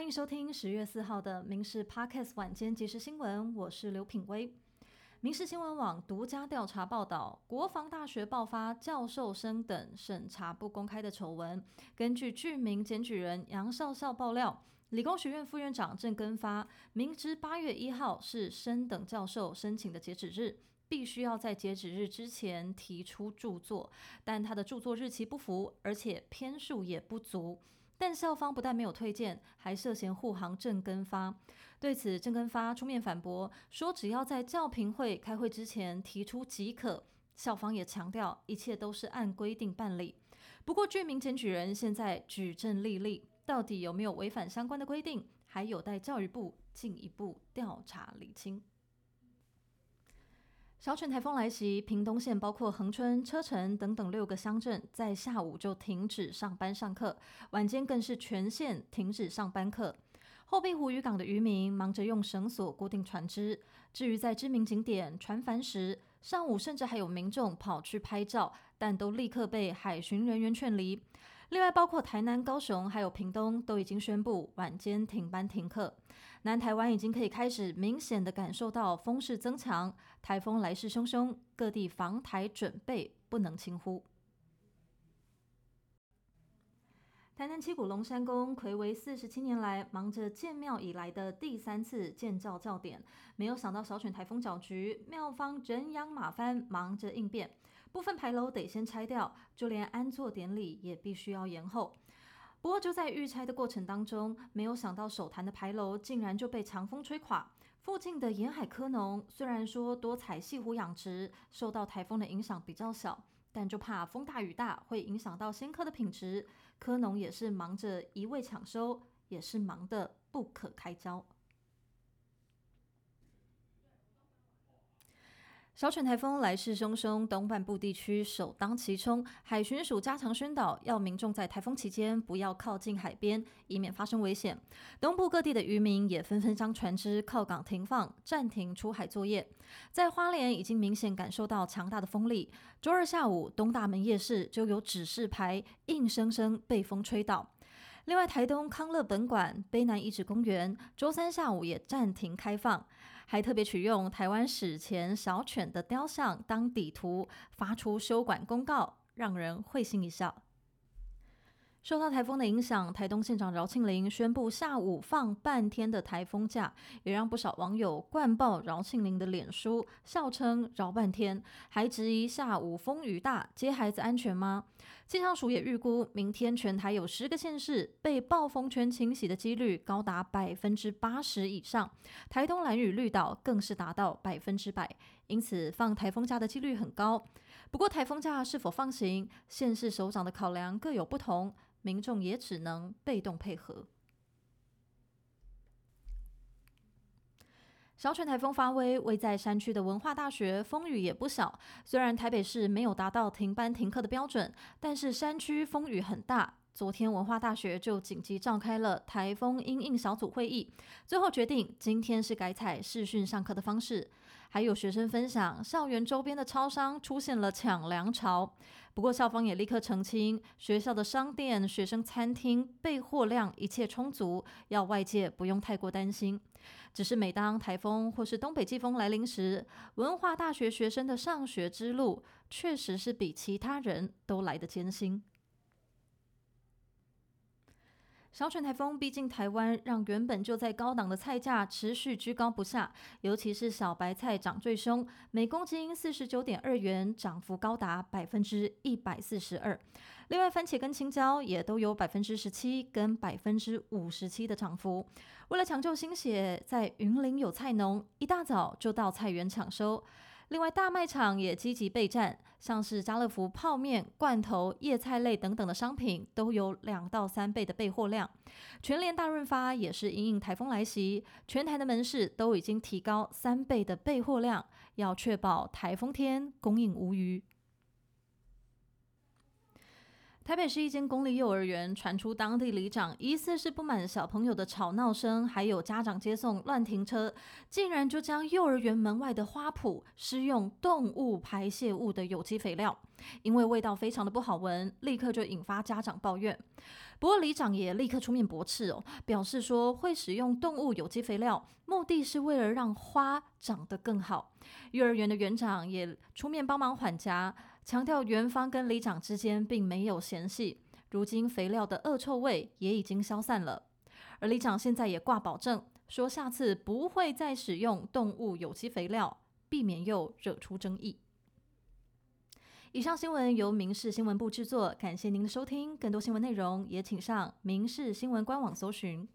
欢迎收听十月四号的《民事 Podcast》晚间即时新闻，我是刘品威。民事新闻网独家调查报道，国防大学爆发教授生等审查不公开的丑闻。根据具名检举人杨少校爆料，理工学院副院长郑根发明知八月一号是生等教授申请的截止日，必须要在截止日之前提出著作，但他的著作日期不符，而且篇数也不足。但校方不但没有推荐，还涉嫌护航郑根发。对此，郑根发出面反驳，说只要在教评会开会之前提出即可。校方也强调，一切都是按规定办理。不过，居民检举人现在举证立例，到底有没有违反相关的规定，还有待教育部进一步调查理清。小犬台风来袭，屏东县包括恒春、车城等等六个乡镇，在下午就停止上班上课，晚间更是全县停止上班课。后壁湖渔港的渔民忙着用绳索固定船只，至于在知名景点船帆时，上午甚至还有民众跑去拍照，但都立刻被海巡人员劝离。另外，包括台南、高雄还有屏东，都已经宣布晚间停班停课。南台湾已经可以开始明显的感受到风势增强，台风来势汹汹，各地防台准备不能轻忽。台南七股龙山宫魁为四十七年来忙着建庙以来的第三次建造教典，没有想到小犬台风搅局，庙方人仰马翻，忙着应变。部分牌楼得先拆掉，就连安坐典礼也必须要延后。不过就在预拆的过程当中，没有想到首坛的牌楼竟然就被强风吹垮。附近的沿海科农虽然说多采细湖养殖，受到台风的影响比较小，但就怕风大雨大会影响到鲜科的品质。科农也是忙着一味抢收，也是忙得不可开交。小犬台风来势汹汹，东半部地区首当其冲。海巡署加强宣导，要民众在台风期间不要靠近海边，以免发生危险。东部各地的渔民也纷纷将船只靠港停放，暂停出海作业。在花莲已经明显感受到强大的风力。周二下午，东大门夜市就有指示牌硬生生被风吹倒。另外，台东康乐本馆、卑南遗址公园周三下午也暂停开放，还特别取用台湾史前小犬的雕像当底图，发出休馆公告，让人会心一笑。受到台风的影响，台东县长饶庆林宣布下午放半天的台风假，也让不少网友灌爆饶庆林的脸书，笑称饶半天，还质疑下午风雨大，接孩子安全吗？气象署也预估，明天全台有十个县市被暴风圈侵袭的几率高达百分之八十以上，台东蓝雨绿岛更是达到百分之百，因此放台风假的几率很高。不过台风假是否放行，县市首长的考量各有不同。民众也只能被动配合。小犬台风发威，位在山区的文化大学风雨也不小。虽然台北市没有达到停班停课的标准，但是山区风雨很大。昨天文化大学就紧急召开了台风因应小组会议，最后决定今天是改采视讯上课的方式。还有学生分享，校园周边的超商出现了抢粮潮。不过校方也立刻澄清，学校的商店、学生餐厅备货量一切充足，要外界不用太过担心。只是每当台风或是东北季风来临时，文化大学学生的上学之路确实是比其他人都来得艰辛。小犬台风逼近台湾，让原本就在高档的菜价持续居高不下，尤其是小白菜涨最凶，每公斤四十九点二元，涨幅高达百分之一百四十二。另外，番茄跟青椒也都有百分之十七跟百分之五十七的涨幅。为了抢救心血，在云林有菜农一大早就到菜园抢收。另外，大卖场也积极备战，像是家乐福泡面、罐头、叶菜类等等的商品，都有两到三倍的备货量。全联大润发也是因应台风来袭，全台的门市都已经提高三倍的备货量，要确保台风天供应无虞。台北市一间公立幼儿园传出当地里长疑似是不满小朋友的吵闹声，还有家长接送乱停车，竟然就将幼儿园门外的花圃施用动物排泄物的有机肥料，因为味道非常的不好闻，立刻就引发家长抱怨。不过里长也立刻出面驳斥哦，表示说会使用动物有机肥料，目的是为了让花长得更好。幼儿园的园长也出面帮忙缓颊，强调园方跟里长之间并没有嫌隙。如今肥料的恶臭味也已经消散了，而里长现在也挂保证，说下次不会再使用动物有机肥料，避免又惹出争议。以上新闻由民事新闻部制作，感谢您的收听。更多新闻内容也请上民事新闻官网搜寻。